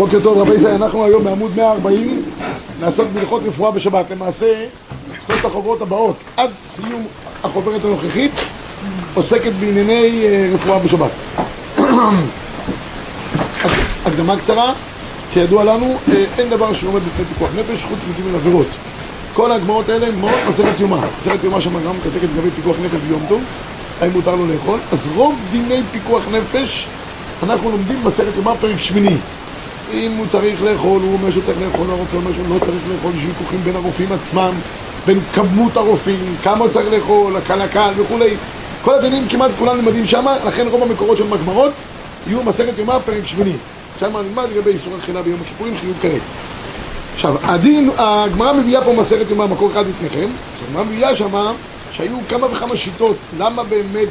בוקר טוב רבי ישראל, אנחנו היום בעמוד 140 נעסוק בהלכות רפואה בשבת. למעשה שלושת החוברות הבאות עד סיום החוברת הנוכחית עוסקת בענייני אה, רפואה בשבת. הקדמה קצרה כידוע לנו אה, אין דבר שעומד בפני פיקוח נפש חוץ מג' עבירות. כל הגמרות האלה הן גמרות מסכת יומה מסכת יומה שם גם מתעסקת לגבי פיקוח נפש ביום טוב האם מותר לו לאכול? אז רוב דיני פיקוח נפש אנחנו לומדים מסכת יומה פרק שמיני אם הוא צריך לאכול, הוא אומר שצריך לאכול, הרופא אומר שהוא לא צריך לאכול, יש ויכוחים בין הרופאים עצמם, בין כמות הרופאים, כמה צריך לאכול, הקל הקל וכולי. כל הדינים כמעט כולם נלמדים שם, לכן רוב המקורות של מגמרות יהיו מסכת יומה פרק שמיני. שם נלמד לגבי איסור אכילה ביום הכיפורים שיהיו כרת. עכשיו, הדין, הגמרא מביאה פה מסכת יומה, מקור אחד לפניכם, הגמרא מביאה שמה שהיו כמה וכמה שיטות, למה באמת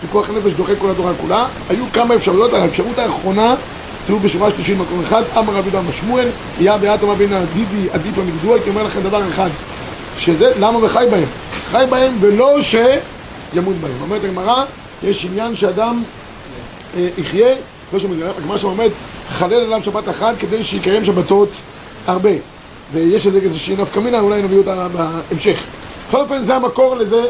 פיקוח נפש דוחה כל התורה כולה, היו כמה אפשרויות, האפשרות האחרונה תראו בשורה שלישית מקום אחד, אמר רבי דמא שמואל, יא ביאת אמר בין הדידי עדיף המגדוע, הייתי אומר לכם דבר אחד, שזה למה וחי בהם, חי בהם ולא שימות בהם. אומרת הגמרא, יש עניין שאדם אה, יחיה, לא הגמרא שם אומרת, חלל עליו שבת אחת כדי שיקיים שבתות הרבה. ויש לזה איזושהי נפקא מינה, אולי נביא אותה בהמשך. בכל אופן זה המקור לזה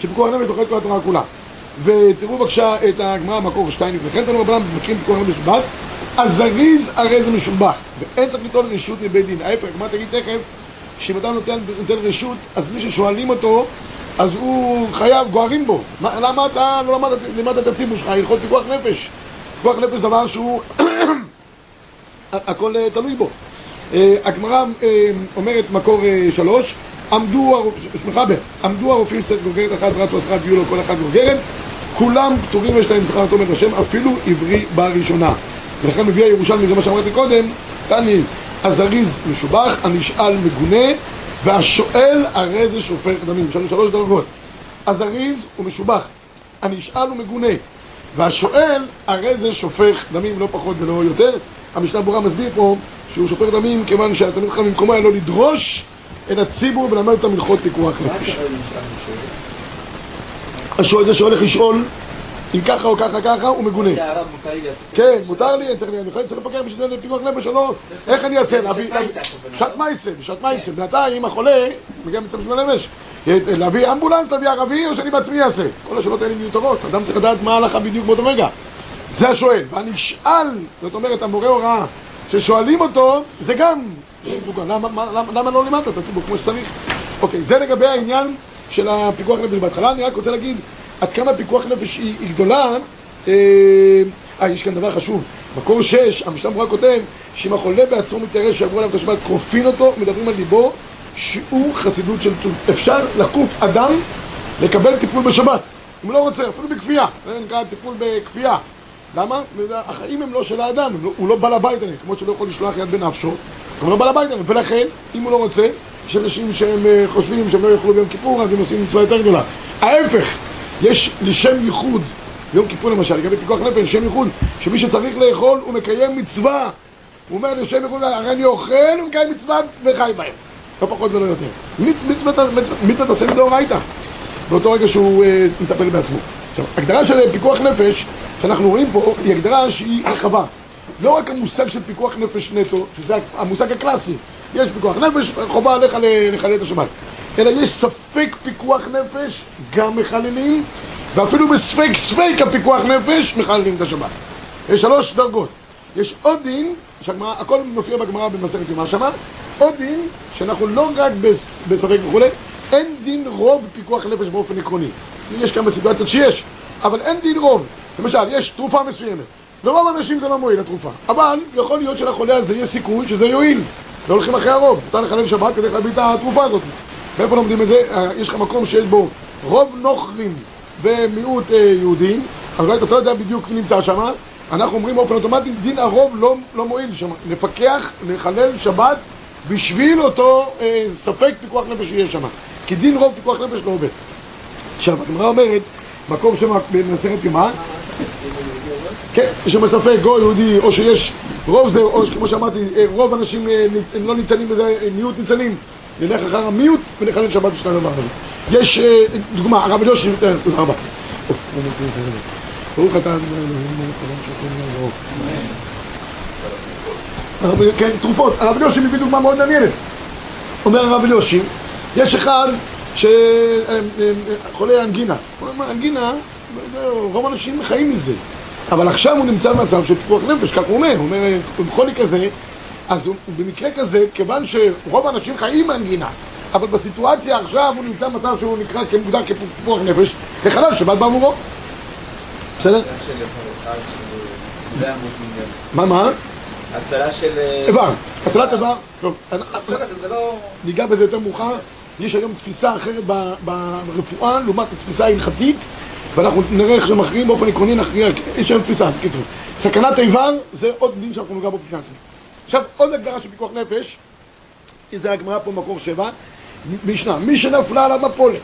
שפיקוח נפש דוחה את כל התורה כולה. ותראו בבקשה את הגמרא מקור שתיים וכן תנו מבקרים פיקוח נפש בשבת. הזריז הרי זה משובח ואין צריך ליטול רשות מבית דין. ההפך, הגמרא תגיד תכף? שאם אדם נותן, נותן רשות אז מי ששואלים אותו אז הוא חייב, גוערים בו. מה, למה אתה לא למדת, לימדת את הציבור שלך? הלכות פיקוח נפש. פיקוח נפש דבר שהוא הכל uh, תלוי בו. uh, הגמרא uh, אומרת מקור שלוש עמדו, מחבר, עמדו הרופאים שצריך גוגרת אחת רצו עשרה ויהיו לו כל אחת גוגרת כולם פטורים יש להם זכר תומר השם אפילו עברי בראשונה. ולכן מביא הירושלמי זה מה שאמרתי קודם תני הזריז משובח הנשאל מגונה והשואל הרי זה שופך דמים. יש לנו שלוש דרגות. הזריז הוא משובח הנשאל הוא מגונה והשואל הרי זה שופך דמים לא פחות ולא יותר. המשנה ברורה מסביר פה שהוא שופך דמים כיוון שהתלמיד חכם במקומו היה לו לדרוש את הציבור ולמד אותם הלכות פיקוח נפש. השואל זה שהולך לשאול אם ככה או ככה ככה הוא מגונה. כן, מותר לי, אני צריך לפקח בשביל זה לפיקוח נפש או לא, איך אני אעשה? בשעת מייסה, בשעת מייסה. בינתיים החולה מגיע מצב של נפש. להביא אמבולנס, להביא ערבי או שאני בעצמי אעשה? כל השאלות האלה מיותרות, אדם צריך לדעת מה ההלכה בדיוק באותו רגע. זה השואל. והנשאל, זאת אומרת המורה הוראה ששואלים אותו, זה גם למה לא לימדת את הציבור כמו שצריך? אוקיי, זה לגבי העניין של הפיקוח נפש. בהתחלה, אני רק רוצה להגיד עד כמה פיקוח נפש היא, היא גדולה אה, אה, יש כאן דבר חשוב. מקור 6, המשנה ברורה כותב שאם החולה בעצמו מתארס שעברו עליו את השבת כופין אותו, מדברים על ליבו שיעור חסידות של טוב אפשר לקוף אדם לקבל טיפול בשבת אם לא רוצה, אפילו בכפייה. זה נקרא טיפול בכפייה. למה? החיים הם לא של האדם, לא, הוא לא בעל הבית עליהם כמו שלא יכול לשלוח יד בנפשו הוא לא בעל הבית עליהם, ולכן אם הוא לא רוצה יש אנשים שהם אה, חושבים שהם לא יאכלו ביום כיפור אז הם עושים מצווה יותר גדולה. ההפך, יש לשם ייחוד ביום כיפור למשל, לגבי פיקוח נפש, לשם ייחוד שמי שצריך לאכול הוא מקיים מצווה. הוא אומר לשם ייחוד, הרי אני אוכל, הוא מקיים מצווה וחי בהם. לא פחות ולא יותר. מצוות עשה מדאורייתא באותו רגע שהוא אה, מטפל בעצמו. עכשיו, הגדרה של פיקוח נפש שאנחנו רואים פה היא הגדרה שהיא רחבה. לא רק המושג של פיקוח נפש נטו, שזה המושג הקלאסי יש פיקוח נפש, חובה עליך לחלל את השבת. אלא יש ספק פיקוח נפש, גם מחללים ואפילו בספק ספק הפיקוח נפש, מחללים את השבת. יש שלוש דרגות. יש עוד דין, שהגמרא, הכל מופיע בגמרא במסכת יומא שמה עוד דין, שאנחנו לא רק בספק וכולי אין דין רוב פיקוח נפש באופן עקרוני. יש כמה סיטואציות שיש אבל אין דין רוב. למשל, יש תרופה מסוימת. לרוב האנשים זה לא מועיל התרופה. אבל יכול להיות שלחולה הזה יש סיכוי שזה יועיל לא הולכים אחרי הרוב, מותר לחלל שבת כדי להביא את התרופה הזאת. מאיפה לומדים את זה? יש לך מקום שיש בו רוב נוכרים ומיעוט יהודים. אבל אולי אתה לא יודע בדיוק מי נמצא שם אנחנו אומרים באופן אוטומטי דין הרוב לא, לא מועיל שם נפקח, נחלל שבת בשביל אותו אה, ספק פיקוח נפש שיש שם כי דין רוב פיקוח נפש לא עובד. עכשיו, הגמרא אומרת מקום שם במסכת יומא כן, יש שם ספק גוי יהודי, או שיש רוב זה, או כמו שאמרתי, רוב אנשים הם לא ניצלים בזה, מיעוט ניצלים נלך אחר המיעוט ונחלל שבת בשביל הדבר הזה יש דוגמה, הרב אליושי, תודה רבה ברוך אתה כן, תרופות. הרב אליושי מביא דוגמה מאוד מעניינת. אומר הרב אליושי, יש אחד שחולה אנגינה. אנגינה, רוב האנשים חיים מזה. אבל עכשיו הוא נמצא במצב של פיתוח נפש, כך הוא אומר. הוא אומר, חולי כזה, אז הוא, במקרה כזה, כיוון שרוב האנשים חיים מאנגינה, אבל בסיטואציה עכשיו הוא נמצא במצב שהוא נקרא כמוגדר כפיתוח נפש, כחלל שבת בעבורו. בסדר? מה, מה? הצלה של... איבר, הצלת איבר, טוב, ניגע בזה יותר מאוחר, יש היום תפיסה אחרת ברפואה לעומת התפיסה ההלכתית ואנחנו נראה איך שמכריעים באופן עקרוני נכריע, יש היום תפיסה, בקיצור סכנת איבר זה עוד דין שאנחנו ניגע בו בפני עצמי עכשיו עוד הגדרה של פיקוח נפש זה הגמרא פה מקור שבע משנה, מי שנפלה על המפולת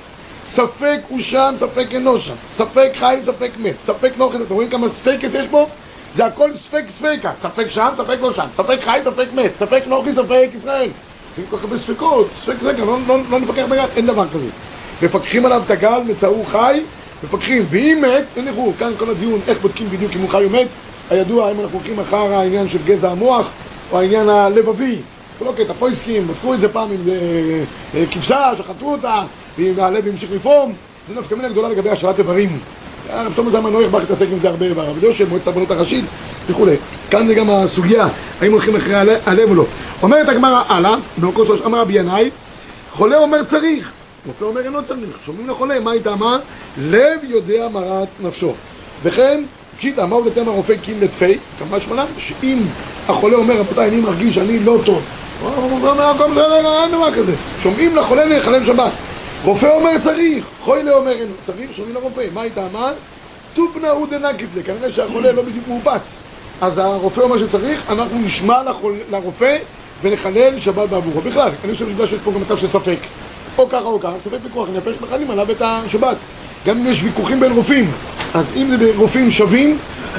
ספק הוא שם, ספק אינו שם ספק חי, ספק מת, ספק נוחת, אתם רואים כמה ספקס יש פה? זה הכל ספק ספקה, ספק שם, ספק לא שם, ספק חי, ספק מת, ספק נוחי, ספק ישראל. יש כל כך הרבה ספקות, ספק ספקה, לא, לא, לא נפקח בגל, אין דבר כזה. מפקחים עליו את הגל, מצאו חי, מפקחים, ואם מת, הניחו, כאן כל הדיון, איך בודקים בדיוק אם הוא חי או מת, הידוע, אם אנחנו הולכים אחר העניין של גזע המוח, או העניין הלבבי. לא קטע פויסקים, בדקו את זה פעם עם אה, אה, כבשה, שחטו אותה, והלב המשיך לפעום, זה נפקא מינה גדולה לגבי השאלת איברים. הרב שלמה זלמן לא ירבח להתעסק עם זה הרבה, והרב יושב, מועצת הרבנות הראשית וכולי. כאן זה גם הסוגיה, האם הולכים אחרי הלב או לא. אומרת הגמרא הלאה, במקור שלוש, אמר רבי ינאי, חולה אומר צריך, רופא אומר אינו צריך, שומעים לחולה, מה היא טעמה? לב יודע מרת נפשו. וכן, פשיטא, מה עובדתם הרופא קים לתפי? כמה שמונה? שאם החולה אומר, רבותיי, אני מרגיש שאני לא טוב. אין דבר כזה. שומעים לחולה לחלל שבת. רופא אומר צריך, חוילה אומר אין צריך, שומעים לרופא, מה היא טעמה? טופנה הוא דנקיפלה, כנראה שהחולה לא בדיוק מאופס אז הרופא אומר שצריך, אנחנו נשמע לרופא ונחלל שבת בעבורו בכלל, אני חושב שיש פה גם מצב של ספק או ככה או ככה, ספק פיקוח נפש, מחללים עליו את השבת גם אם יש ויכוחים בין רופאים אז אם זה ברופאים שווים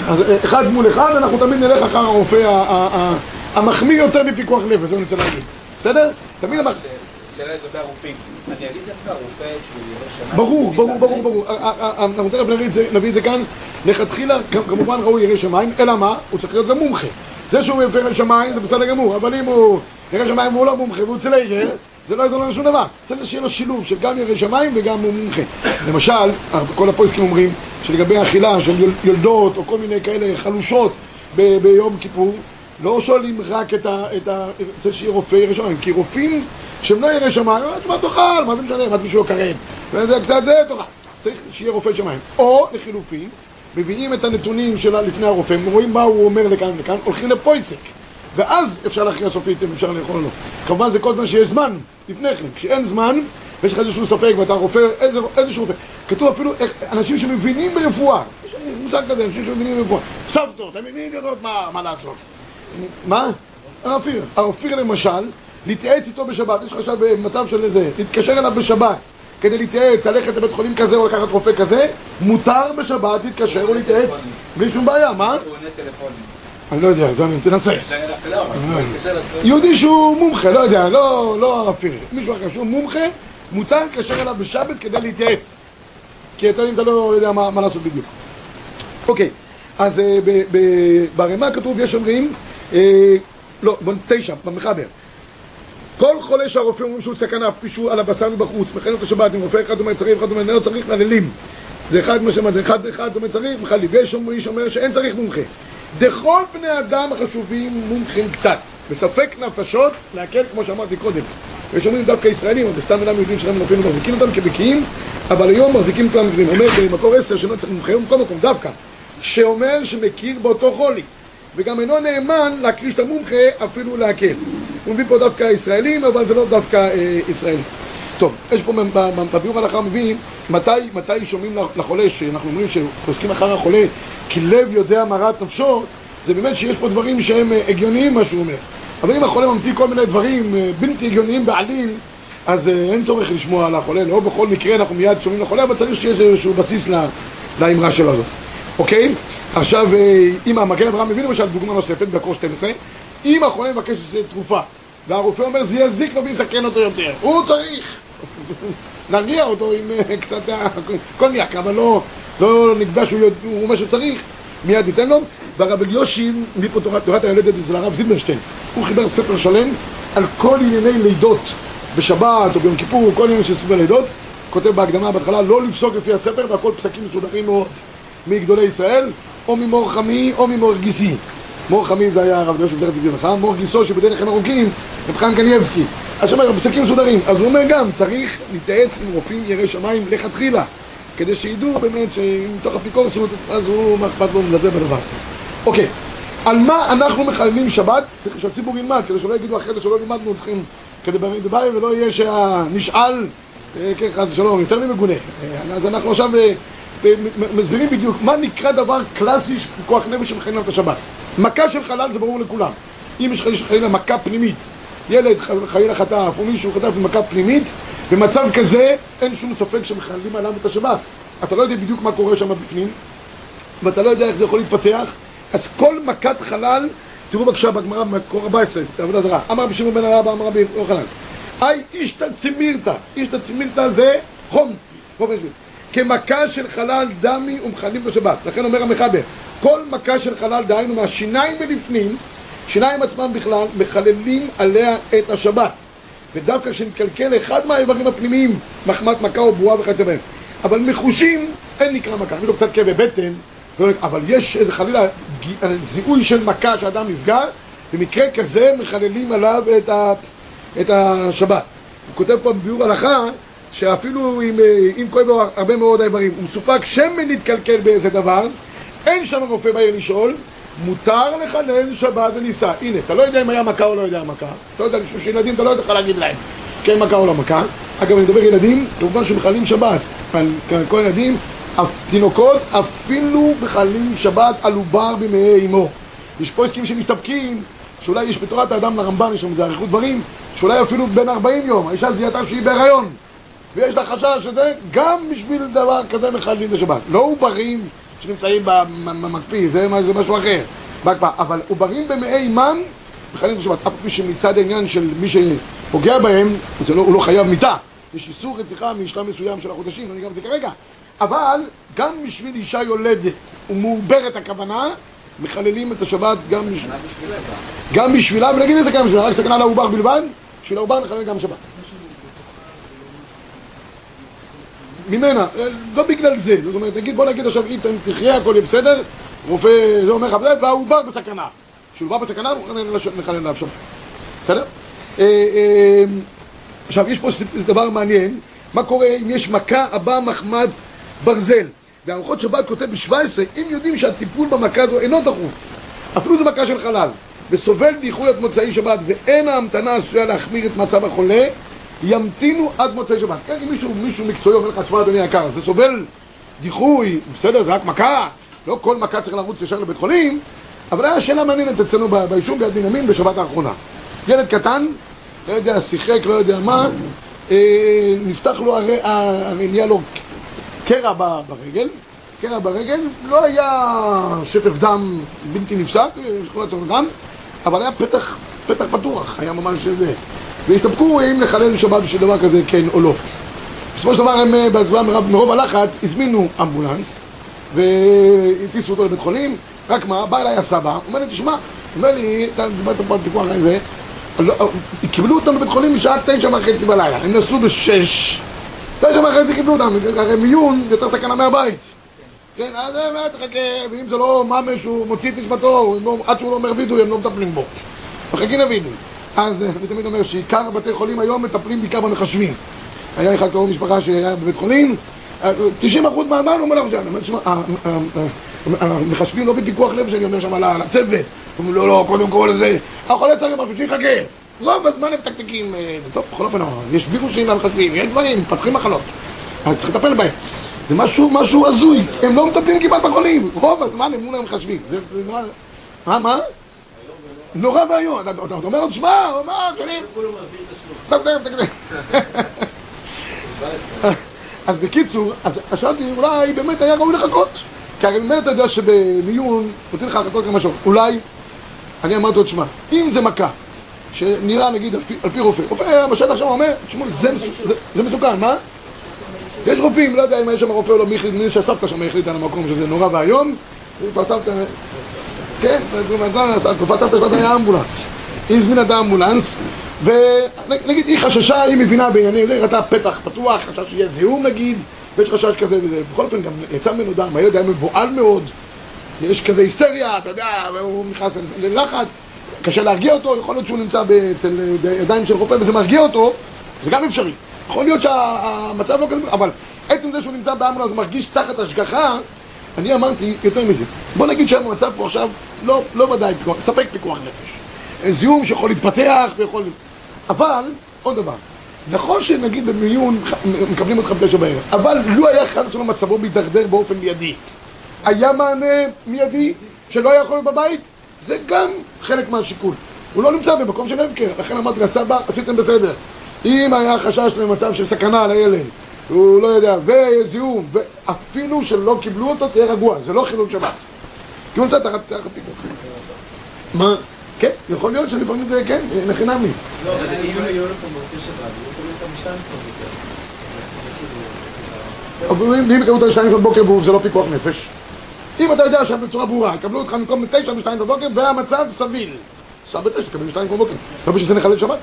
אז אחד מול אחד אנחנו תמיד נלך אחר הרופא המחמיא יותר בפיקוח נפש, זה אני רוצה להגיד בסדר? תמיד המחמיא שאלה לגבי הרופאים. אני אגיד דווקא הרופא שהוא. ברור, ברור, ברור, ברור. אנחנו תכף נביא את זה כאן. לכתחילה, כמובן ראוי ירא שמיים, אלא מה? הוא צריך להיות גם מומחה. זה שהוא ירא שמיים זה בסדר גמור, אבל אם הוא ירא שמיים והוא לא מומחה והוא צלייגר, זה לא יעזור לנו שום דבר. צריך שיהיה לו שילוב של גם ירא שמיים וגם הוא מומחה. למשל, כל הפויסקים אומרים שלגבי אכילה של יולדות או כל מיני כאלה חלושות ביום כיפור, לא שואלים רק את ה... צריך שיהיה רופא ירא שמיים, כי רופאים שהם לא ירא שמיים, מה תאכל, מה זה משנה, מה מישהו לא קרב, וזה קצת זה תורה, צריך שיהיה רופא שמיים. או לחילופין, מביאים את הנתונים שלה לפני הרופא, רואים מה הוא אומר לכאן ולכאן, הולכים לפויסק, ואז אפשר להכריע סופית אם אפשר לאכול או לא. כמובן זה כל זמן שיש זמן, לפני כן, כשאין זמן, ויש לך איזשהו ספק ואתה רופא, איזה, איזשהו רופא, כתוב אפילו איך, אנשים שמבינים ברפואה, יש מושג כזה, אנשים שמבינים ברפואה, סבתות, הם מבינים יודעות מה, מה לעשות. מה? הרופיר. הרופיר למשל, להתייעץ איתו בשבת, יש לך עכשיו במצב של איזה, להתקשר אליו בשבת כדי להתייעץ, ללכת לבית חולים כזה או לקחת רופא כזה, מותר בשבת להתקשר או להתייעץ בלי שום בעיה, מה? אני לא יודע, תנסה. יהודי שהוא מומחה, לא יודע, לא, לא הרפיר, מישהו אחר שהוא מומחה, מותר להתקשר אליו בשבת כדי להתייעץ. כי אתה לא יודע מה לעשות בדיוק. אוקיי, אז בערימה כתוב, יש אומרים, לא, תשע, במחבר. כל חולה שהרופא אומרים שהוא סכנה, אף פי שהוא על הבשר מבחוץ, מכן את השבת, אם רופא אחד אומר צריך, אחד אומר לא צריך, מללים. זה אחד מה שאומר, אחד אחד אומר צריך, מחליב. ויש מי שאומר שאין צריך מומחה. דכל בני אדם החשובים מומחים קצת. בספק נפשות, להקל כמו שאמרתי קודם. ויש אומרים דווקא ישראלים, אבל סתם אינם יהודים שלהם אפילו מחזיקים אותם כבקיאים, אבל היום מחזיקים כולם גדולים. אומר במקור עשר שלא צריך מומחה, מכל מקום, דווקא. שאומר שמכיר באותו חולי. וגם אינו נאמן להקריש את המומחה אפילו להקל. הוא מביא פה דווקא ישראלים, אבל זה לא דווקא אה, ישראלים. טוב, יש פה בביאור הלכה מביא מתי, מתי שומעים לחולה, שאנחנו אומרים שחוזקים אחר החולה כי לב יודע מרת נפשו, זה באמת שיש פה דברים שהם אה, הגיוניים מה שהוא אומר. אבל אם החולה ממציא כל מיני דברים אה, בלתי הגיוניים בעליל, אז אה, אין צורך לשמוע על החולה, לא בכל מקרה אנחנו מיד שומעים לחולה, אבל צריך שיש איזשהו בסיס לאמרה שלו הזאת. אוקיי? עכשיו, אם המגן אברהם מביא למשל דוגמה נוספת בקור 12, אם החולה מבקש תרופה והרופא אומר זה יזיק לו ויסכן אותו יותר, הוא צריך להרגיע אותו עם קצת קוניאק, אבל לא, לא נקבע שהוא אומר שצריך מיד ניתן לו. והרב אליושי, מביא פה תורת, תורת היולדת אצל הרב זילברשטיין, הוא חיבר ספר שלם על כל ענייני לידות בשבת או ביום כיפור, כל עניין של סביב הלידות. כותב בהקדמה בהתחלה לא לפסוק לפי הספר והכל פסקים מסודרים מאוד מגדולי ישראל, או ממור חמי או ממור גיסי. מור חמי זה היה הרב אליושי זכר צדיק לברכה, מור גיסו שבדרך נחם ארוכים, רב חיים קנייבסקי. אז שאומר, פסקים מסודרים. אז הוא אומר גם, צריך להתייעץ עם רופאים יראי שמיים לכתחילה, כדי שידעו באמת שמתוך אפיקורסות, אז הוא, מה אכפת לו מזלזל בדבר הזה. אוקיי, על מה אנחנו מחללים שבת? צריך שהציבור ילמד, כדי שלא יגידו אחרי זה שלא לימדנו אתכם כדי כדברי ולא יהיה שהנשאל, אה, כן, חס ושלום, יותר ממגונה. אה, אז אנחנו עכשיו אה, מסבירים בדיוק מה נקרא דבר קלאסי של פיקוח נפש שמחללים את השבת. מכה של חלל זה ברור לכולם. אם יש חלילה מכה פנימית, ילד חלילה חטף או מישהו חטף במכה פנימית, במצב כזה אין שום ספק שמחללים עליו את השבת. אתה לא יודע בדיוק מה קורה שם בפנים, ואתה לא יודע איך זה יכול להתפתח, אז כל מכת חלל, תראו בבקשה בגמרא במקור 14, בעבודה זרה, אמר רבי שמעון בן הרב, אמר רבי יוחנן, היי אישתא צימירתא, אישתא צימירתא זה חום, כמכה של חלל דמי ומחללים בשבת, לכן אומר המחבר, כל מכה של חלל, דהיינו מהשיניים ולפנים, שיניים עצמם בכלל, מחללים עליה את השבת. ודווקא כשנתקלקל אחד מהאיברים הפנימיים, מחמת מכה או בועה וכיוצא בהם. אבל מחושים, אין נקרא מכה. אפילו קצת כאבי בטן, אבל יש איזה חלילה זיהוי של מכה שאדם נפגע, במקרה כזה מחללים עליו את, ה, את השבת. הוא כותב פה בביאור הלכה, שאפילו אם, אם כואב לו הרבה מאוד האיברים, הוא מסופק שמן נתקלקל באיזה דבר, אין שם רופא בעיר לשאול, מותר לחלל שבת וניסה. הנה, אתה לא יודע אם היה מכה או לא יודע מכה. אתה לא יודע, לשאול שילדים, אתה לא יודע להגיד להם כן מכה או לא מכה. אגב, אני מדבר ילדים, כמובן שמחללים שבת. כל ילדים, תינוקות אפילו מחללים שבת על עובר במעי אמו. יש פה הסכמים שמסתפקים, שאולי יש בתורת האדם לרמב"ם, יש שם איזה אריכות דברים, שאולי אפילו בין 40 יום, האישה זיהתה שהיא בהיריון, ויש לה חשש שזה, גם בשביל דבר כזה מחללים בשבת. לא עוברים שנמצאים במקפיא, זה, זה משהו אחר, בהקפאה. אבל עוברים במעי אימם, מחללים בשבת. אף פי שמצד העניין של מי שפוגע בהם, לא, הוא לא חייב מיתה. יש איסור רציחה משלב מסוים של החודשים, לא ניגע בזה כרגע. אבל גם בשביל אישה יולדת ומעוברת הכוונה, מחללים את השבת גם בשבילה. גם בשבילה, ונגיד איזה כמה בשבילה, רק סכנה לעובר בלבד, בשביל העובר נחלל גם שבת. ממנה, לא בגלל זה, זאת אומרת, נגיד, בוא נגיד עכשיו, אם תחיה, הכל יהיה בסדר, רופא לא אומר לך, והעובר בסכנה. כשהוא בא בסכנה, הוא נחלל עליו שבת. בסדר? אה, אה, עכשיו, יש פה דבר מעניין, מה קורה אם יש מכה הבאה מחמד ברזל. והערכות שבת כותב ב-17, אם יודעים שהטיפול במכה הזו אינו דחוף, אפילו זו מכה של חלל, וסובל דיחוי עד מוצאי שבת, ואין ההמתנה עשויה להחמיר את מצב החולה, ימתינו עד מוצאי שבת. כן, אם מישהו, מישהו מקצועי אומר לך, תשמע אדוני היקר, זה סובל דיחוי, בסדר, זה רק מכה, לא כל מכה צריך לרוץ ישר לבית חולים, אבל היה שאלה מעניינת אצלנו ביישוב ביד בנימין בשבת האחרונה. ילד קטן, לא יודע, שיחק, לא יודע מה, אה, נפתח לו, הרי, הרי נהיה לו קרע ברגל, קרע ברגל, לא היה שטף דם בלתי נפסק, שכונת דם, אבל היה פתח, פתח פתוח, היה ממש זה. והסתפקו אם לחלל שבת בשביל דבר כזה, כן או לא. בסופו של דבר הם אה, בהצבעה מרוב הלחץ הזמינו אמבולנס והטיסו אותו לבית חולים, רק מה, בא אליי הסבא, אומר לי, תשמע, אומר לי, אתה דיברת פה על פיקוח על זה, לא, קיבלו אותם בבית חולים משעה תשע וחצי בלילה, הם נסעו בשש, תשע וחצי קיבלו אותם, הרי מיון יותר סכנה מהבית. כן, אז מה תחכה, ואם זה לא ממש, הוא מוציא את נשמתו, לא, עד שהוא לא אומר וידוי, הם לא מטפלים בו. מחכים לוידוי. אז אני תמיד אומר שעיקר בתי חולים היום מטפלים בעיקר במחשבים. היה אחד קרוב משפחה שהיה בבית חולים, 90 אחוז מהזמן הוא לך, תשמע, המחשבים לא בפיקוח נפש, אני אומר שם על הצוות. אומרים לו, לא, קודם כל זה, החולה צריך משהו שיחכה. רוב הזמן הם מתקתקים, טוב, בכל אופן, יש וירוסים למחשבים, יש דברים, מפתחים מחלות. אז צריך לטפל בהם. זה משהו, משהו הזוי, הם לא מטפלים כמעט בחולים, רוב הזמן הם מול המחשבים. זה נורא... מה, מה? נורא ואיום. אתה אומר לו, תשמע, הוא אמר, שנים. אז בקיצור, אז שאלתי, אולי באמת היה ראוי לחכות. כי הרי באמת אתה יודע שבמיון נותנים לך לחכות כמה שעות. אולי, אני אמרתי לו, תשמע, אם זה מכה, שנראה נגיד על פי רופא, רופא בשטח שם אומר, תשמעו, זה מסוכן, מה? יש רופאים, לא יודע אם יש שם רופא או לא, מי החליט, מי שהסבתא שם החליטה על המקום שזה נורא ואיום, תרופה סבתא, כן, תרופה סבתא שלו היה אמבולנס. היא הזמינה את האמבולנס, ונגיד היא חששה, היא מבינה בעניינים, היא ראתה פתח פתוח, חשש שיהיה זיהום נגיד, ויש חשש כזה וזה. בכל אופן גם יצא ממנו דם, הילד היה מבוהל מאוד, יש כזה היסטריה, אתה יודע, והוא נכנס ללחץ, קשה להרגיע אותו, יכול להיות שהוא נמצא אצל ידיים של רופא וזה מרגיע אותו, זה גם אפשרי. יכול להיות שהמצב לא כזה, אבל עצם זה שהוא נמצא באמבולנס ומרגיש תחת השגחה, אני אמרתי יותר מזה. בוא נגיד שהמצב פה עכשיו לא, לא ודאי, ספק פיקוח נפש. זיהום שיכול להתפתח ויכול... אבל, עוד דבר, נכון שנגיד במיון מקבלים אותך בתשע בערב, אבל לו היה חד ושלום מצבו מידרדר באופן מיידי, היה מענה מיידי שלא היה יכול להיות בבית, זה גם חלק מהשיקול. הוא לא נמצא במקום של הפקר, לכן אמרתי לסבא, עשיתם בסדר. אם היה חשש למצב של סכנה לילד, הוא לא יודע, ויש זיהום, ואפילו שלא קיבלו אותו, תהיה רגוע, זה לא חילול שבת. כי הוא נמצא תחת פיקוח. מה? כן, יכול להיות שלפעמים זה, כן, נחינמי. לא, אבל אם היו לו פה מוצאי שבת, הוא יקבל את המשתיים כבר אבל אם יקבלו את השתיים בבוקר וזה לא פיקוח נפש אם אתה יודע שם בצורה ברורה, יקבלו אותך במקום בתשע ושתיים בבוקר והמצב סביל סע בתשע, תקבל בשתיים בבוקר לא בשביל זה נחלל שבת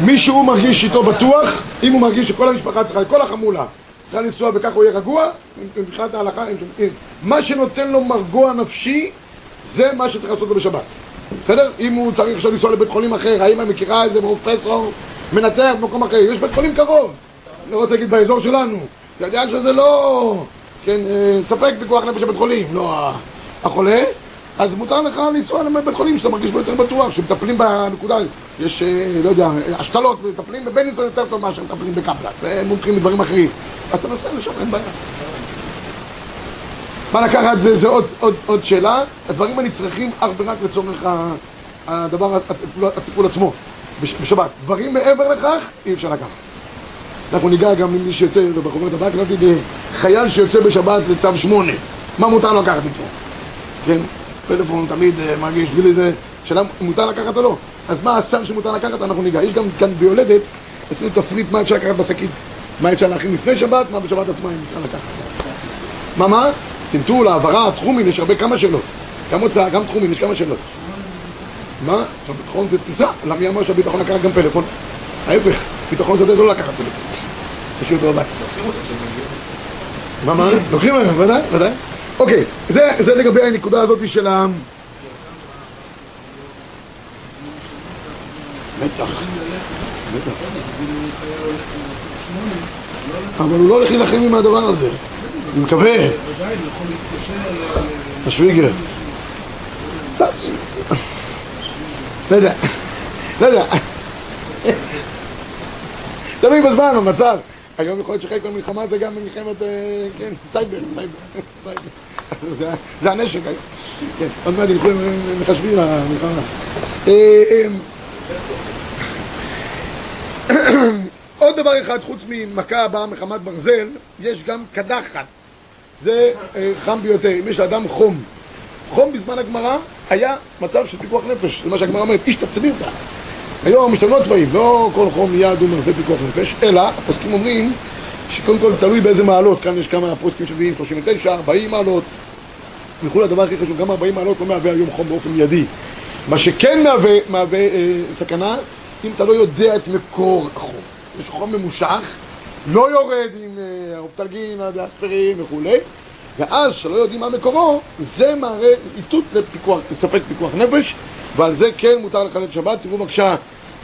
מי שהוא מרגיש איתו בטוח, אם הוא מרגיש שכל המשפחה צריכה, כל החמולה צריכה לנסוע וככה הוא יהיה רגוע, מבחינת ההלכה, מה שנותן לו מרגוע נפשי זה מה שצריך לעשות לו בשבת. בסדר? אם הוא צריך עכשיו לנסוע לבית חולים אחר, האמא מכירה איזה פרופסור מנתח במקום אחר, יש בית חולים קרוב. אני לא רוצה להגיד באזור שלנו. אתה יודע שזה לא, כן, אה, ספק פיקוח נפש בבית חולים, לא החולה, אז מותר לך לנסוע לבית חולים שאתה מרגיש בו יותר בטוח, שמטפלים בנקודה, יש, אה, לא יודע, השתלות, מטפלים בבנינסון יותר טוב מאשר מטפלים בקפלט, ומומחים בדברים אחרים. אז אתה נוסע לשם, אין בעיה. מה לקחת זה, זה עוד, עוד, עוד שאלה, הדברים הנצרכים אך ורק לצורך הדבר, הטיפול, עצמו בשבת. דברים מעבר לכך, אי אפשר לקחת. אנחנו ניגע גם למי שיוצא, בחוברת הבאה כתבתי חייל שיוצא בשבת לצו שמונה, מה מותר לקחת איתו? כן? פלאפון תמיד אה, מרגיש, בלי זה, שאלה מותר לקחת או לא. אז מה הסם שמותר לקחת, אנחנו ניגע. יש גם כאן ביולדת, עשינו תפריט מה אפשר לקחת בשקית. מה אפשר להכין לפני שבת, מה בשבת עצמה אם צריכה לקחת. מה מה? טלטול, העברה, תחומין, יש הרבה כמה שאלות. גם הוצאה, גם תחומין, יש כמה שאלות. מה? הביטחון זה טיסה. למה מי אמר שהביטחון לקח גם פלאפון? ההפך, ביטחון זה לא לקחת פלאפון. תשאיר אותו בבית. מה, מה? לוקחים להם, ודאי, ודאי. אוקיי, זה לגבי הנקודה הזאת של ה... בטח. אבל הוא לא הולך להילחם עם הדבר הזה. אני מקווה. השוויגר. לא יודע. לא יודע. תלוי בזמן, במצב. היום יכול להיות שחלק מהמלחמה זה גם מלחמת, אה, כן, סייבר, סייבר. זה הנשק היום. כן, עוד מעט ילכו עם מחשבים למלחמה. אה, אה, עוד דבר אחד, חוץ ממכה הבאה מחמת ברזל, יש גם קדחת. זה אה, חם ביותר. אם יש לאדם חום, חום בזמן הגמרא היה מצב של פיקוח נפש, זה מה שהגמרא אומרת, איש תצבירתא. היום משתנות צבעים, לא כל חום נהיה אדום הרבה פיקוח נפש, אלא הפוסקים אומרים שקודם כל תלוי באיזה מעלות, כאן יש כמה פוסקים שמביאים 39, 40 מעלות וכולי, הדבר הכי חשוב, גם 40 מעלות לא מהווה היום חום באופן מיידי. מה שכן מהווה, מהווה אה, סכנה, אם אתה לא יודע את מקור החום. יש חום ממושך, לא יורד עם אה, האופטלגין, האספרין וכולי, ואז, שלא יודעים מה מקורו, זה מראה איתות לספק פיקוח נפש, ועל זה כן מותר לחלל שבת. תראו בבקשה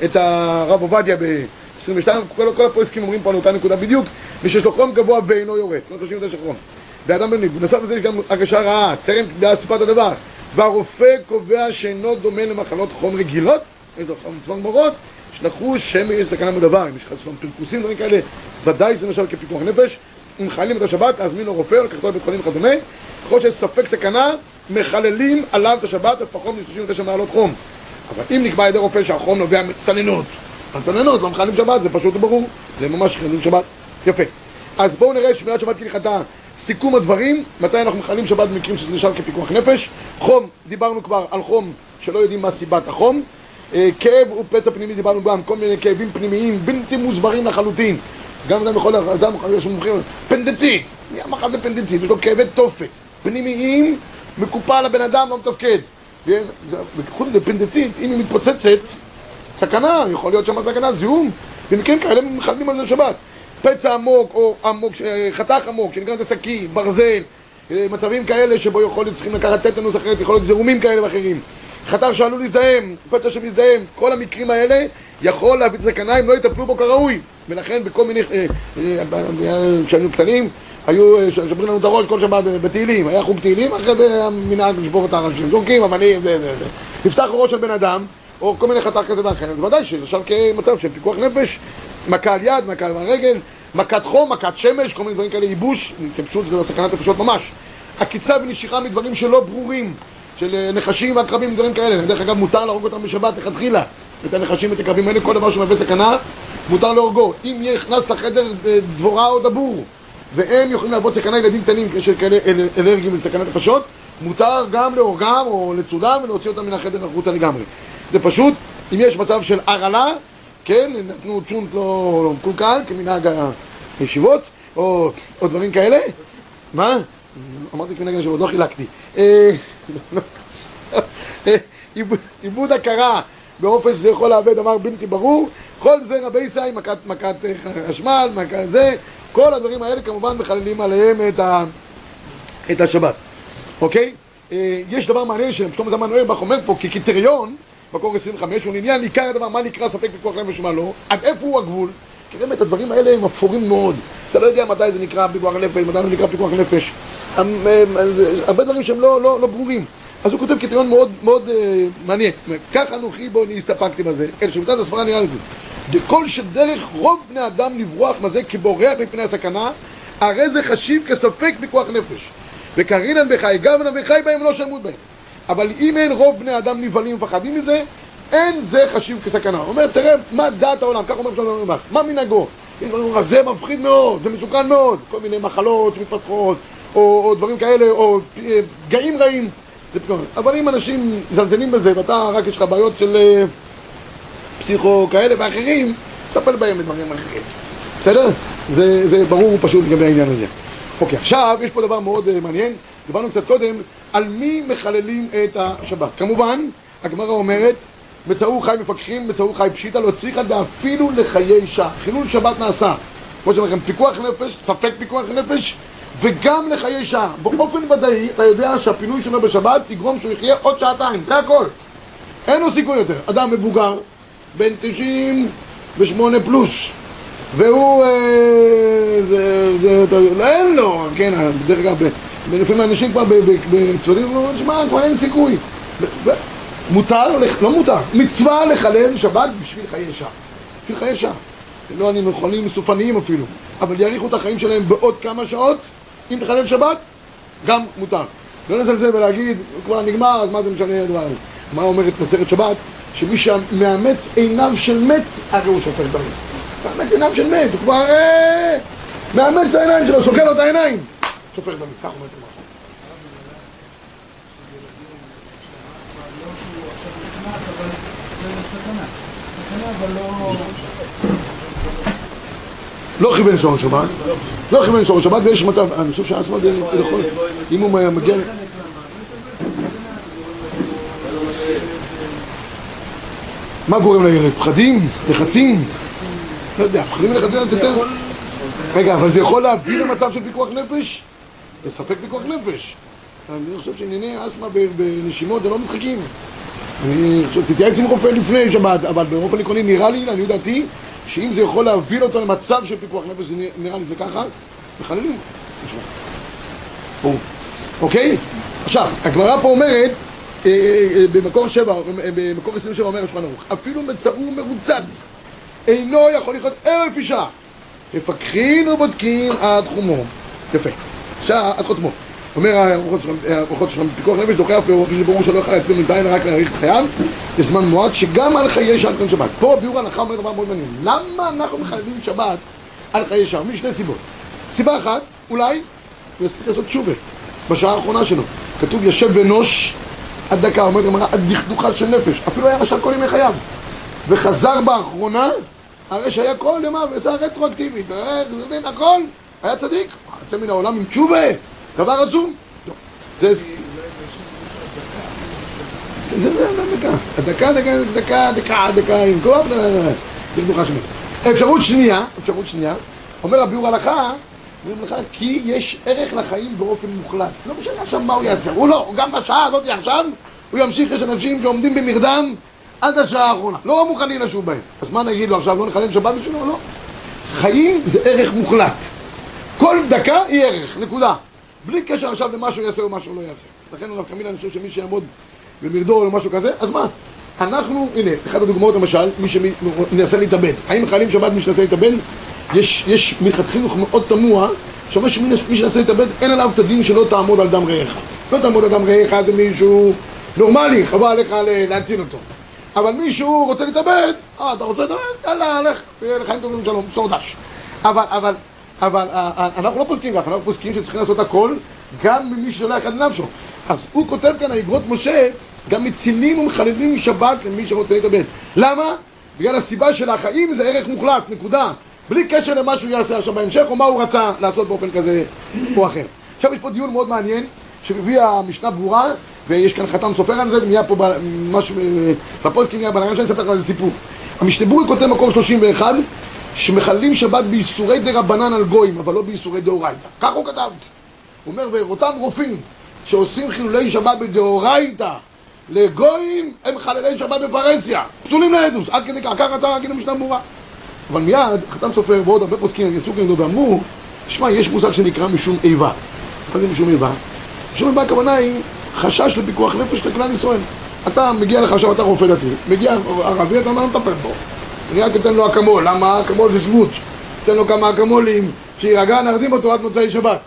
את הרב עובדיה ב-22, כל, כל הפועסקים אומרים פה על אותה נקודה בדיוק, מי שיש לו חום גבוה ואינו יורד, לא 39 חום. ואדם בניב, בנוסף לזה יש גם הרגשה רעה, טרם קיבלה סיפת הדבר. והרופא קובע שאינו דומה למחלות חום רגילות, יש לו חום מורות, שלחו שמא יש סכנה בדבר, אם יש לך חסום פרקוסים, דברים כאלה, ודאי זה נחשב כפיקוח נפש. אם מחללים את השבת, להזמין לו רופא, לקחתו לבית חולים וכדומה. ככל שיש ספק סכנה, מחללים עליו את השבת עד פחות מ-39 מעלות חום. אבל אם נקבע על ידי רופא שהחום נובע מצטננות, מצטננות, לא מחללים שבת, זה פשוט וברור, זה ממש חילול שבת. יפה. אז בואו נראה שמירת שבת כהלכתה. סיכום הדברים, מתי אנחנו מחללים שבת במקרים שזה נשאר כפיקוח נפש. חום, דיברנו כבר על חום שלא יודעים מה סיבת החום. אה, כאב הוא פצע פנימי, דיברנו גם, כל מיני כאבים פנימיים בלתי מוסברים לחלוטין. גם אדם יכול, אדם יש מומחים, פנדטי, נהיה מחר זה פנדנצית, יש לו כאבי תופת, פנימיים, מקופל הבן אדם לא מתפקד. וחוץ מזה פנדצית, אם היא מתפוצצת, סכנה, יכול להיות שם סכנה, זיהום, במקרים כאלה מחלמים על זה שבת. פצע עמוק, או עמוק, חתך עמוק, שנקרא את הסכין, ברזל, אה, מצבים כאלה שבו יכול להיות צריכים לקחת טטנוס אחרת, יכול להיות זיהומים כאלה ואחרים. חתך שעלול להזדהם, פצע שמזדהם, כל המקרים האלה יכול להביא סכנה אם לא יטפלו בו כראוי. ולכן בכל מיני, אה, אה, כשהיינו קטנים, היו שוברים לנו את הראש כל שבת בתהילים, היה חוג תהילים, אחרי זה המנהג לשבור את האנשים, זורקים, אבנים, זה, זה, זה. נפתח ראש של בן אדם, או כל מיני חתך כזה ואחר, אז ודאי שלמשל כמצב של פיקוח נפש, מכה על יד, מכה על הרגל, מכת חום, מכת שמש, כל מיני דברים כאלה, ייבוש, טיפשות זה סכנת נפשות ממש. עקיצה ונשיכה מדברים שלא ברורים, של נחשים ועקרבים, דברים כאלה. דרך אגב, מותר להרוג אותם בשבת לכתחילה. את הנחשים ואת הקרבים האלה, כל דבר שמהווה סכנה, מותר להורגו. אם נכנס לחדר דבורה או דבור, והם יכולים להוות סכנה ילדים קטנים של כאלה אלרגיים וסכנת נפשות, מותר גם להורגם או לצודם ולהוציא אותם מן החדר החוצה לגמרי. זה פשוט, אם יש מצב של הרעלה, כן, נתנו צ'ונט לא מקולקל, כמנהג הישיבות, או, או דברים כאלה. מה? אמרתי כמנהג הישיבות, לא חילקתי. אה, עיבוד הכרה באופן שזה יכול לאבד דבר בלתי ברור, כל זה רבי סי, מכת, אה, חשמל, מכת זה, כל הדברים האלה כמובן מחללים עליהם את, ה, את השבת, אוקיי? אה, יש דבר מעניין ששלמה זמן נוירבך אומר פה כקריטריון מקור 25, הוא לעניין עיקר הדבר, מה נקרא ספק פיקוח נפש ומה לא, עד איפה הוא הגבול? כי באמת הדברים האלה הם אפורים מאוד. אתה לא יודע מתי זה נקרא פיקוח נפש, מתי זה נקרא פיקוח נפש. הרבה דברים שהם לא, לא, לא ברורים. אז הוא כותב קריטריון מאוד מאוד אה, מעניין. כך אנוכי בו אני הסתפקתי בזה, אלא שמיטת הספרה נראה לי כל שדרך רוב בני אדם לברוח מזה כבורח מפני הסכנה, הרי זה חשיב כספק פיקוח נפש. וקרינן בחי, גבנה וחי בהם לא שמות בהם. אבל אם אין רוב בני אדם נבהלים ומפחדים מזה, אין זה חשיב כסכנה. הוא אומר, תראה מה דעת העולם, כך אומר שלום המלך, מה מנהגו? זה מפחיד מאוד, זה מסוכן מאוד, כל מיני מחלות שמתפתחות, או, או דברים כאלה, או אה, גאים רעים, זה פתאום. אבל אם אנשים מזלזלים בזה, ואתה רק יש לך בעיות של אה, פסיכו כאלה ואחרים, תטפל בהם בדברים אחרים. בסדר? זה, זה ברור פשוט לגבי העניין הזה. אוקיי, עכשיו יש פה דבר מאוד uh, מעניין, דיברנו קצת קודם על מי מחללים את השבת. כמובן, הגמרא אומרת, בצאו חי מפקחים, בצאו חי פשיטא, לא צריכה דאפילו לחיי אישה. חילול שבת נעשה. כמו שאומר לכם, פיקוח נפש, ספק פיקוח נפש, וגם לחיי שעה. באופן ודאי, אתה יודע שהפינוי שלו בשבת יגרום שהוא יחיה עוד שעתיים, זה הכל. אין לו סיכוי יותר. אדם מבוגר, בן 98 פלוס, והוא, אה, זה, זה, זה, אין לו, כן, דרך אגב, לפעמים אנשים כבר בצוותים אומרים, שמע, כבר אין סיכוי. מותר, לא מותר, מצווה לחלל שבת בשביל חיי שעה. בשביל חיי שעה. לא אני חולים סופניים אפילו, אבל יאריכו את החיים שלהם בעוד כמה שעות, אם תחלל שבת, גם מותר. לא לזלזל ולהגיד, כבר נגמר, אז מה זה משנה הדבר הזה? מה אומרת מסכת שבת? שמי שמאמץ עיניו של מת, הרי הוא שופט דברים. מאמץ עיניו של מת, הוא כבר אה, מאמץ את העיניים שלו, סוגר לו את העיניים. שופך דמים, כך אומרת הגמרא. לא כיוון שור שבת, לא כיוון שור שבת ויש מצב, אני חושב שהאסמה זה יכול, אם הוא מגיע... מה גורם לילד? פחדים? לחצים? לא יודע, פחדים ולחצים זה יותר... רגע, אבל זה יכול להביא למצב של פיקוח נפש? זה ספק פיקוח נפש. אני חושב שענייני אסתמה בנשימות זה לא משחקים. אני חושב, תתייעץ עם רופא לפני שבת, אבל באופן עקרוני נראה לי, לעניות דעתי, שאם זה יכול להביא אותו למצב של פיקוח נפש, נראה לי זה ככה, מחללים. אוקיי? עכשיו, הגמרא פה אומרת, במקור שבע, במקור 27 אומר השולחן ערוך, אפילו מצאו מרוצץ אינו יכול לחיות אלא לפי שעה. מפקחים ובודקים עד חומו. יפה. שעה עד חותמו. אומר הרוחות שלנו, פיקוח נפש דוחה אף באופן שברור שלא יכול להצליח מדי אלא רק להאריך את חייו לזמן מועט, שגם על חיי שעה כאן שבת. פה ביאור ההלכה אומר דבר מאוד מעניין. למה אנחנו מחייבים שבת על חיי שעה? משתי סיבות. סיבה אחת, אולי הוא יספיק לעשות תשובה בשעה האחרונה שלו. כתוב יושב ונוש עד דקה, אומרת הגמרא, עד דכדוכה של נפש. אפילו היה רשע כל ימי חייו. וחזר באחרונה, הרי שהיה כל ימיו, ועשה רטרואקטיבית. הכל, היה צדיק. יוצא מן העולם עם תשובה, דבר עצום. זה... זה זה דקה, דקה, דקה, דקה, דקה, דקה, עם כוח, דקדוחה שמית. אפשרות שנייה, אפשרות שנייה, אומר הביאור הלכה, אומרים לך, כי יש ערך לחיים באופן מוחלט. לא משנה עכשיו מה הוא יעשה, הוא לא, גם בשעה הזאת עכשיו, הוא ימשיך, יש אנשים שעומדים במרדם עד השעה האחרונה, לא מוכנים לשוב בהם. אז מה נגיד לו עכשיו, לא נחלל שבת בשבילו? לא. חיים זה ערך מוחלט. כל דקה היא ערך, נקודה. בלי קשר עכשיו למה שהוא יעשה או מה שהוא לא יעשה. לכן נפקא מינה, אני חושב שמי שיעמוד במרדור או משהו כזה, אז מה? אנחנו, הנה, אחת הדוגמאות למשל, מי שמנסה להתאבד. האם חיילים שבת מי שמנסה להתאבד? יש, יש מלכתחילה מאוד תמוה, שאומר שמי שמנסה להתאבד, אין עליו את הדין שלא תעמוד על דם רעך. לא תעמוד על דם רעך זה מישהו נורמלי, חבל לך להציל אותו. אבל מישהו רוצה להתאבד, אה, אתה רוצה להתאבד? יאללה, לך, תהיה לחיים טובים ושלום, בשור דש. אבל, אבל, אבל אה, אה, אנחנו לא פוסקים ככה, אנחנו פוסקים שצריכים לעשות הכל גם ממי ששולח את נפשו. אז הוא כותב כאן, האגרות משה, גם מצילים ומחללים שבת למי שרוצה להתאבד. למה? בגלל הסיבה של החיים זה ערך מוחלט, נקודה. בלי קשר למה שהוא יעשה עכשיו בהמשך, או מה הוא רצה לעשות באופן כזה או אחר. עכשיו יש פה דיון מאוד מעניין, שהביאה המשנה ברורה, ויש כאן חתם סופר על זה, ונהיה פה משהו, בפוסקים נהיה בלגן שאני אספר לך איזה סיפור. המשנה ברורה כותב מקור 31, שמחללים שבת באיסורי דרבנן על גויים, אבל לא באיסורי דאורייתא. כך הוא כתב. הוא אומר, ואותם רופאים שעושים חילולי שבת בדאורייתא לגויים, הם חללי שבת בפרהסיה. פסולים לעדוס, עד כדי כך, ככה רצה להגיד המשנה ברורה. אבל מיד, חתם סופר ועוד הרבה פוסקים יצאו כנגדו ואמרו, שמע, יש מושג שנקרא משום איבה. מה זה משום איבה? משום איבה הכוונה היא חשש לפיקוח נפש לכלל ישראל. אתה מגיע לך עכשיו, אתה רופא דתי, מגיע ערבי, אתה אומר, נטפל בו. אני רק אתן לו אקמול, למה? אקמול זה שבות. אתן לו כמה אקמולים, שירגע, נרדים אותו עד מוצאי שבת.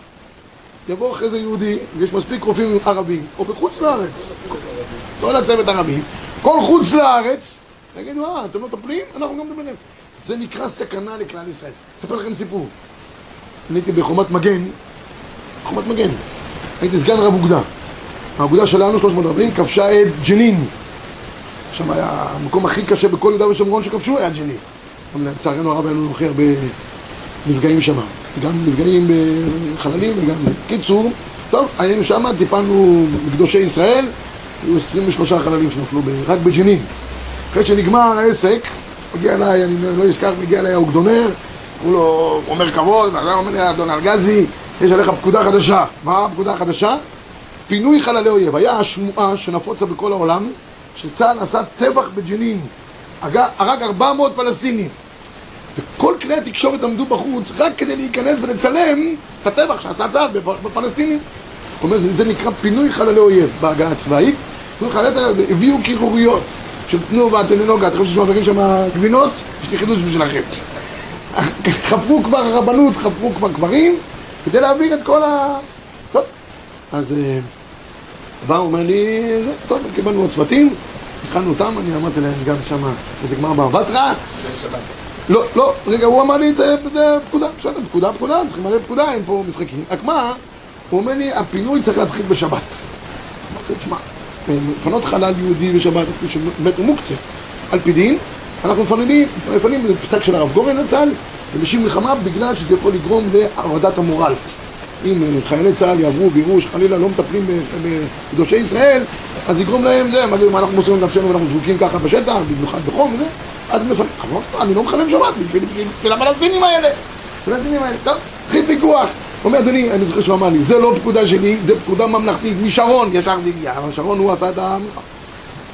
יבוא אחרי זה יהודי, ויש מספיק רופאים ערבים, או בחוץ לארץ, לא לצוות ערבי, כל חוץ לארץ, יגידו, אה, אתם לא מטפלים? אנחנו גם מדברים. זה נקרא סכנה לכלל ישראל. אספר לכם סיפור. אני הייתי בחומת מגן, חומת מגן, הייתי סגן רב אוגדה. האגודה שלנו, 340, כבשה את ג'נין. שם היה המקום הכי קשה בכל יהודה ושומרון שכבשו, היה ג'נין. לצערנו הרב היה לנו הכי הרבה נפגעים שם. גם נפגעים בחללים וגם... קיצור, טוב, היינו שם, טיפלנו בקדושי ישראל, היו 23 חללים שנפלו רק בג'נין. אחרי שנגמר העסק, מגיע אליי, אני לא אשכח, מגיע אליי האוגדונר, הוא לא אומר כבוד, ואני אומר לי, אדון ארגזי, יש עליך פקודה חדשה. מה הפקודה החדשה? פינוי חללי אויב. היה השמועה שנפוצה בכל העולם, שצה"ל עשה טבח בג'נין, הרג 400 פלסטינים. וכל כלי התקשורת עמדו בחוץ רק כדי להיכנס ולצלם את הטבח שעשה צה"ל בפלסטינים. הוא אומר, זה, נקרא פינוי חללי אויב בהגעה הצבאית. הביאו קירוריות של תנובה, תנינוגה, אתם חושבים שמעבירים שם גבינות? יש לי חידוש בשבילכם. חפרו כבר הרבנות, חפרו כבר קברים, כדי להעביר את כל ה... טוב, אז בא, הוא אומר לי, טוב, קיבלנו עוד צוותים, הכנו אותם, אני אמרתי להם גם שם איזה גמר באבטרה. לא, לא, רגע, הוא אמר לי את זה פקודה, בסדר, פקודה, פקודה, צריכים למלא פקודה, אין פה משחקים. רק מה, הוא אומר לי, הפינוי צריך להתחיל בשבת. אמרתי, תשמע, לפנות חלל יהודי בשבת, באמת הוא מוקצה, על פי דין, אנחנו מפנים, מפנים, זה פסק של הרב גורן לצה"ל, ובשביל מלחמה בגלל שזה יכול לגרום להורדת המורל. אם חיילי צה"ל יעברו ויראו שחלילה לא מטפלים בקדושי ישראל, אז יגרום להם זה, מה אנחנו מוסרים לנפשנו ואנחנו זרוקים ככה בשטח, במיוחד בחום וזה, אז מפנים, אני לא מחלם שבת בשביל הפלסטינים האלה, הפלסטינים האלה, טוב, התחיל ויכוח. אומר, אדוני, אני זוכר שהוא אמר לי, זה לא פקודה שלי, זה פקודה ממלכתית, משרון ישר הגיע, אבל שרון הוא עשה את המלחמה.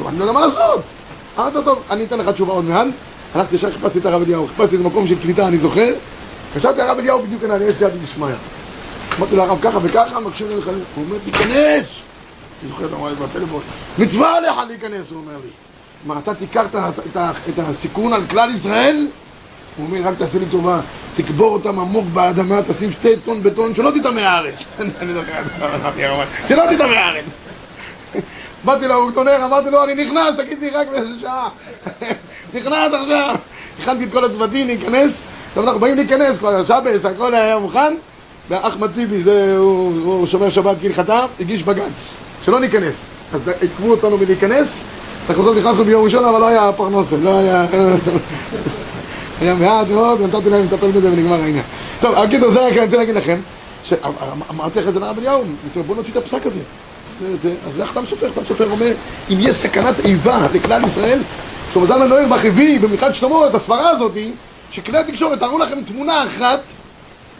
אני לא יודע מה לעשות. אמרת, טוב, אני אתן לך תשובה עוד מעט. הלכתי ישר, חיפשתי את הרב אליהו, חיפשתי את המקום של קליטה, אני זוכר. חשבתי הרב אליהו בדיוק ענה לי, יש סייעתא דשמיא. אמרתי לרב ככה וככה, מקשיב לחלק. הוא אומר, תיכנס! אני זוכר, אתה אומר לי בטלפון, מצווה עליך להיכנס, הוא אומר לי. מה, אתה תיקח את הסיכון על כלל ישראל? הוא אומר, רק תעשה לי טובה, תקבור אותם עמוק באדמה, תשים שתי טון בטון, שלא תטמא הארץ. אני זוכר, שלא תטמא הארץ. באתי לאוקטונר, אמרתי לו, אני נכנס, תגיד לי רק באיזה שעה. נכנס עכשיו. הכנתי את כל הצוותים להיכנס, עכשיו אנחנו באים להיכנס, כבר שבס, הכל היה מוכן, ואחמד טיבי, הוא שומר שבת כהלכתה, הגיש בג"ץ, שלא ניכנס. אז עיכבו אותנו מלהיכנס, אנחנו בסוף נכנסנו ביום ראשון, אבל לא היה פרנסה, לא היה... היה מעט מאוד, ונתתי להם לטפל בזה ונגמר העניין. טוב, הקיצור, זה רק אני רוצה להגיד לכם, אמרתי לך את זה לרב אליהו, בוא נוציא את הפסק הזה. אז זה החתם סופר, החתם סופר אומר, אם יש סכנת איבה לכלל ישראל, שלמה זלמן נוהג בחביא במלכת שלמה את הסברה הזאת, שכלי התקשורת תראו לכם תמונה אחת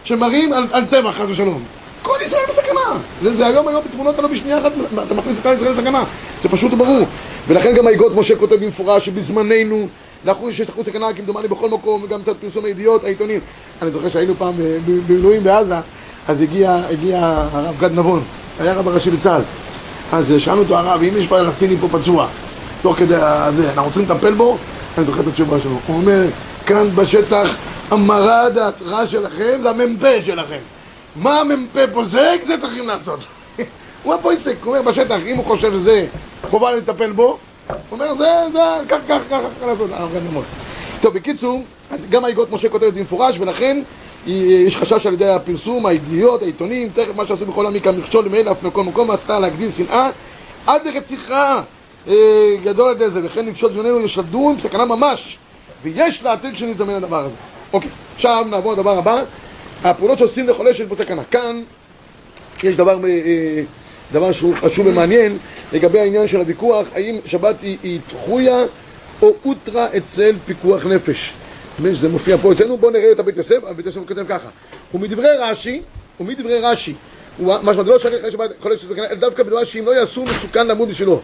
שמראים על, טבח, חס ושלום. כל ישראל בסכנה. זה, היום היום בתמונות הלא בשנייה אחת, אתה מכניס את כלל ישראל לסכנה. זה פשוט ברור. ולכן גם האגות משה כותב במפורש שבזמננו לאחוז שיש אחוז סכנה כמדומני בכל מקום, וגם קצת פרסום הידיעות, העיתונים. אני זוכר שהיינו פעם במילואים בעזה, אז הגיע, הגיע הרב גד נבון, היה רב הראשי לצה"ל. אז שאלנו אותו הרב, אם יש פלסטיני פה פצוע, תוך כדי זה, אנחנו צריכים לטפל בו? אני זוכר את התשובה שלו. הוא אומר, כאן בשטח המרד ההתרעה שלכם זה המ"פ שלכם. מה המ"פ פוסק? זה צריכים לעשות. הוא הפויסק, הוא אומר בשטח, אם הוא חושב שזה חובה לטפל בו, הוא אומר זה, זה, כך, כך, כך, כך לעשות. טוב, בקיצור, אז גם האגרות משה כותב את זה במפורש, ולכן יש חשש על ידי הפרסום, הידיעות, העיתונים, תכף מה שעשו בכל עמי כמכשול למעיל אף מכל מקום, עשתה להגדיל שנאה עד לרציחה אה, גדול על ידי זה, וכן לפשוט זמננו יש לדון, סכנה ממש, ויש להתיר כשנזדמן הדבר הזה. אוקיי, עכשיו נעבור לדבר הבא, הפעולות שעושים לחולה שיש בו סכנה. כאן יש דבר, אה, דבר שהוא חשוב ומעניין לגבי העניין של הוויכוח, האם שבת היא, היא דחויה או אוטרה אצל פיקוח נפש. זה מופיע פה אצלנו, בואו נראה את הבית יוסף, הבית יוסף כותב ככה ומדברי רש"י, ומדברי רש"י, משמע זה לא שריך שבת חולה שיש סכנה, אלא דווקא בדבר שאם לא יעשו מסוכן למות בשבילו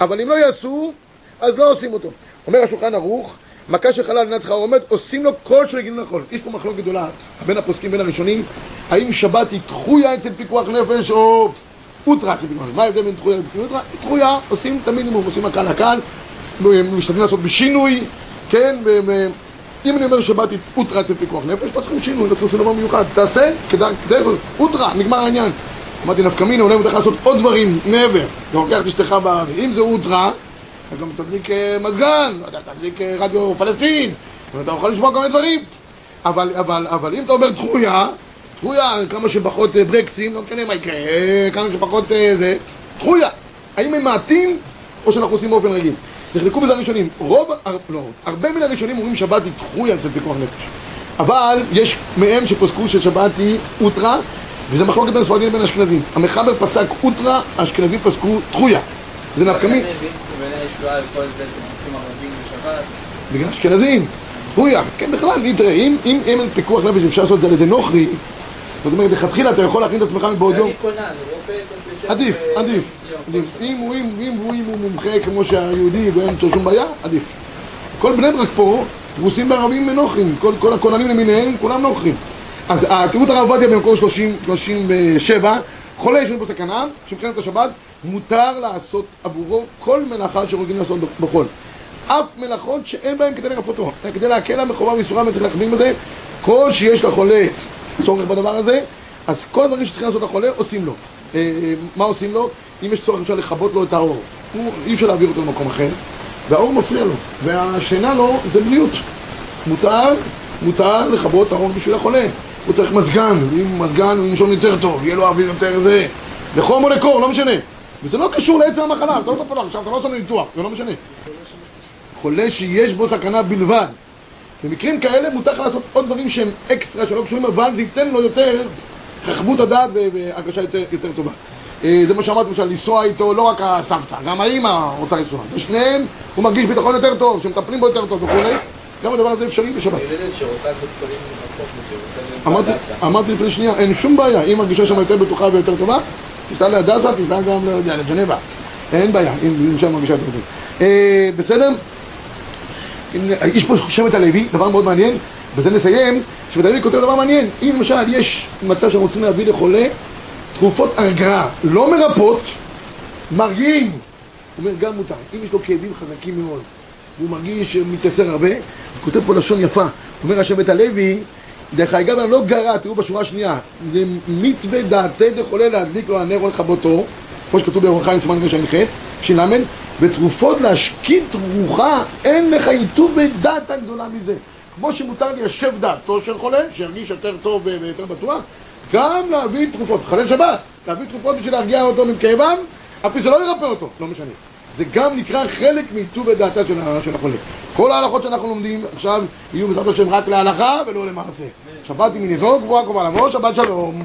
אבל אם לא יעשו, אז לא עושים אותו. אומר השולחן ערוך, מכה של חלל נצחה עומד, עושים לו כל של גילים לחול. יש פה מחלוקת גדולה בין הפוסקים בין הראשונים, האם שבת היא דחויה אצל פיקוח נפש או אוטרה פיקוח נפש. מה ההבדל בין דחויה לפיקוח אוטרה? דחויה עושים את המינימום, עושים הקל הקל, משתדלים לעשות בשינוי, כן, אם אני אומר שבת היא אוטרה אצל פיקוח נפש, לא צריכים שינוי, לא צריכים שום דבר מיוחד. תעשה, כדאי, אוטרה, נגמר העניין. אמרתי נפקא מינה, אולי מותר לעשות עוד דברים מעבר. אתה לוקח את אשתך באוויר. אם זה אוטרה, אתה גם תדליק אה, מזגן, אתה תדליק אה, רדיו פלסטין, ואתה יכול לשמוע כל מיני דברים. אבל, אבל אם אתה אומר דחויה, דחויה, כמה שפחות אה, ברקסים, לא משנה מה יקרה, כמה שפחות זה, דחויה. האם הם מעטים, או שאנחנו עושים באופן רגיל? נחלקו בזה הראשונים. רוב, לא, הרבה מן הראשונים אומרים שבת היא דחויה אצל פיקוח נפש. אבל יש מהם שפוסקו ששבת היא אוטרה, וזה מחלוקת בין ספרדים לבין אשכנזים. המחבר פסק אוטרה, האשכנזים פסקו דחויה. זה נפקא מי... בגלל אשכנזים, דחויה. כן, בכלל, אם אין פיקוח נפש אפשר לעשות את זה על ידי נוכרי, זאת אומרת, לכתחילה אתה יכול להכין את עצמך מבעוד יום. עדיף, עדיף. אם הוא מומחה כמו שהיהודי ואין לו שום בעיה, עדיף. כל בני ברק פה פרוסים בערבים נוכרים, כל הכוננים למיניהם, כולם נוכרים. אז תראו את הרב עובדיה במקור 37, חולה יש לנו פה סכנה, שמבחינת השבת מותר לעשות עבורו כל מלאכה שרוגלים לעשות בחול. אף מלאכות שאין בהן כדי לרפותו, כדי להקל על מחובה ואיסורה וצריך להכווין בזה, כל שיש לחולה צורך בדבר הזה, אז כל הדברים שצריכים לעשות לחולה עושים לו. אה, אה, מה עושים לו? אם יש צורך אפשר לכבות לו את האור, אי אפשר להעביר אותו למקום אחר, והאור מפריע לו, והשינה לו זה בריאות. מותר, מותר לכבות את האור בשביל החולה. הוא צריך מזגן, ואם מזגן הוא ינשום יותר טוב, יהיה לו אוויר יותר זה, לחום או לקור, לא משנה. וזה לא קשור לעצם המחלה, אתה לא תפלח, עכשיו אתה לא עושה לו ניתוח, זה לא משנה. חולה שיש בו סכנה בלבד. במקרים כאלה מותר לעשות עוד דברים שהם אקסטרה, שלא קשורים, אבל זה ייתן לו יותר רחבות הדעת והרגשה יותר, יותר טובה. אה, זה מה שאמרתי למשל, לנסוע איתו לא רק הסבתא, גם האימא רוצה לנסוע. ושניהם, הוא מרגיש ביטחון יותר טוב, שמטפלים בו יותר טוב וכולי. גם הדבר הזה אפשרי בשבת. אמרתי לפני שנייה, אין שום בעיה, אם מרגישה שם יותר בטוחה ויותר טובה, תיסע להדסה, תיסע גם, לא יודע, לג'נבה. אין בעיה, אם שם מרגישה יותר טוב. אה, בסדר? יש פה שבט הלוי, דבר מאוד מעניין, בזה נסיים, שבט הלוי כותב דבר מעניין, אם למשל יש מצב שאנחנו רוצים להביא לחולה תרופות הרגעה לא מרפאות, מרגיעים, הוא אומר גם מותר, אם יש לו כאבים חזקים מאוד והוא מרגיש שמתייסר הרבה, הוא כותב פה לשון יפה, אומר השבט הלוי, דרך אגב אני לא גרע, תראו בשורה השנייה, זה מצווה דעתי דחולה להדליק לו הנר או לכבותו, כמו שכתוב באורח חיים סימן רש"ח, ש"ל, ותרופות להשקיט רוחה, אין לך עיטוב בדעת הגדולה מזה. כמו שמותר ליישב דעתו של חולה, שירגיש יותר טוב ויותר בטוח, גם להביא תרופות, חלל שבת, להביא תרופות בשביל להרגיע אותו מכאבם, אף זה לא ירפא אותו, לא משנה. זה גם נקרא חלק מעיטוב בדעתה של, של החולה. כל ההלכות שאנחנו לומדים עכשיו יהיו בעזרת השם רק להלכה ולא למעשה. שבת היא מנבוא, גבוהה קרובה לבוא, שבת שלום.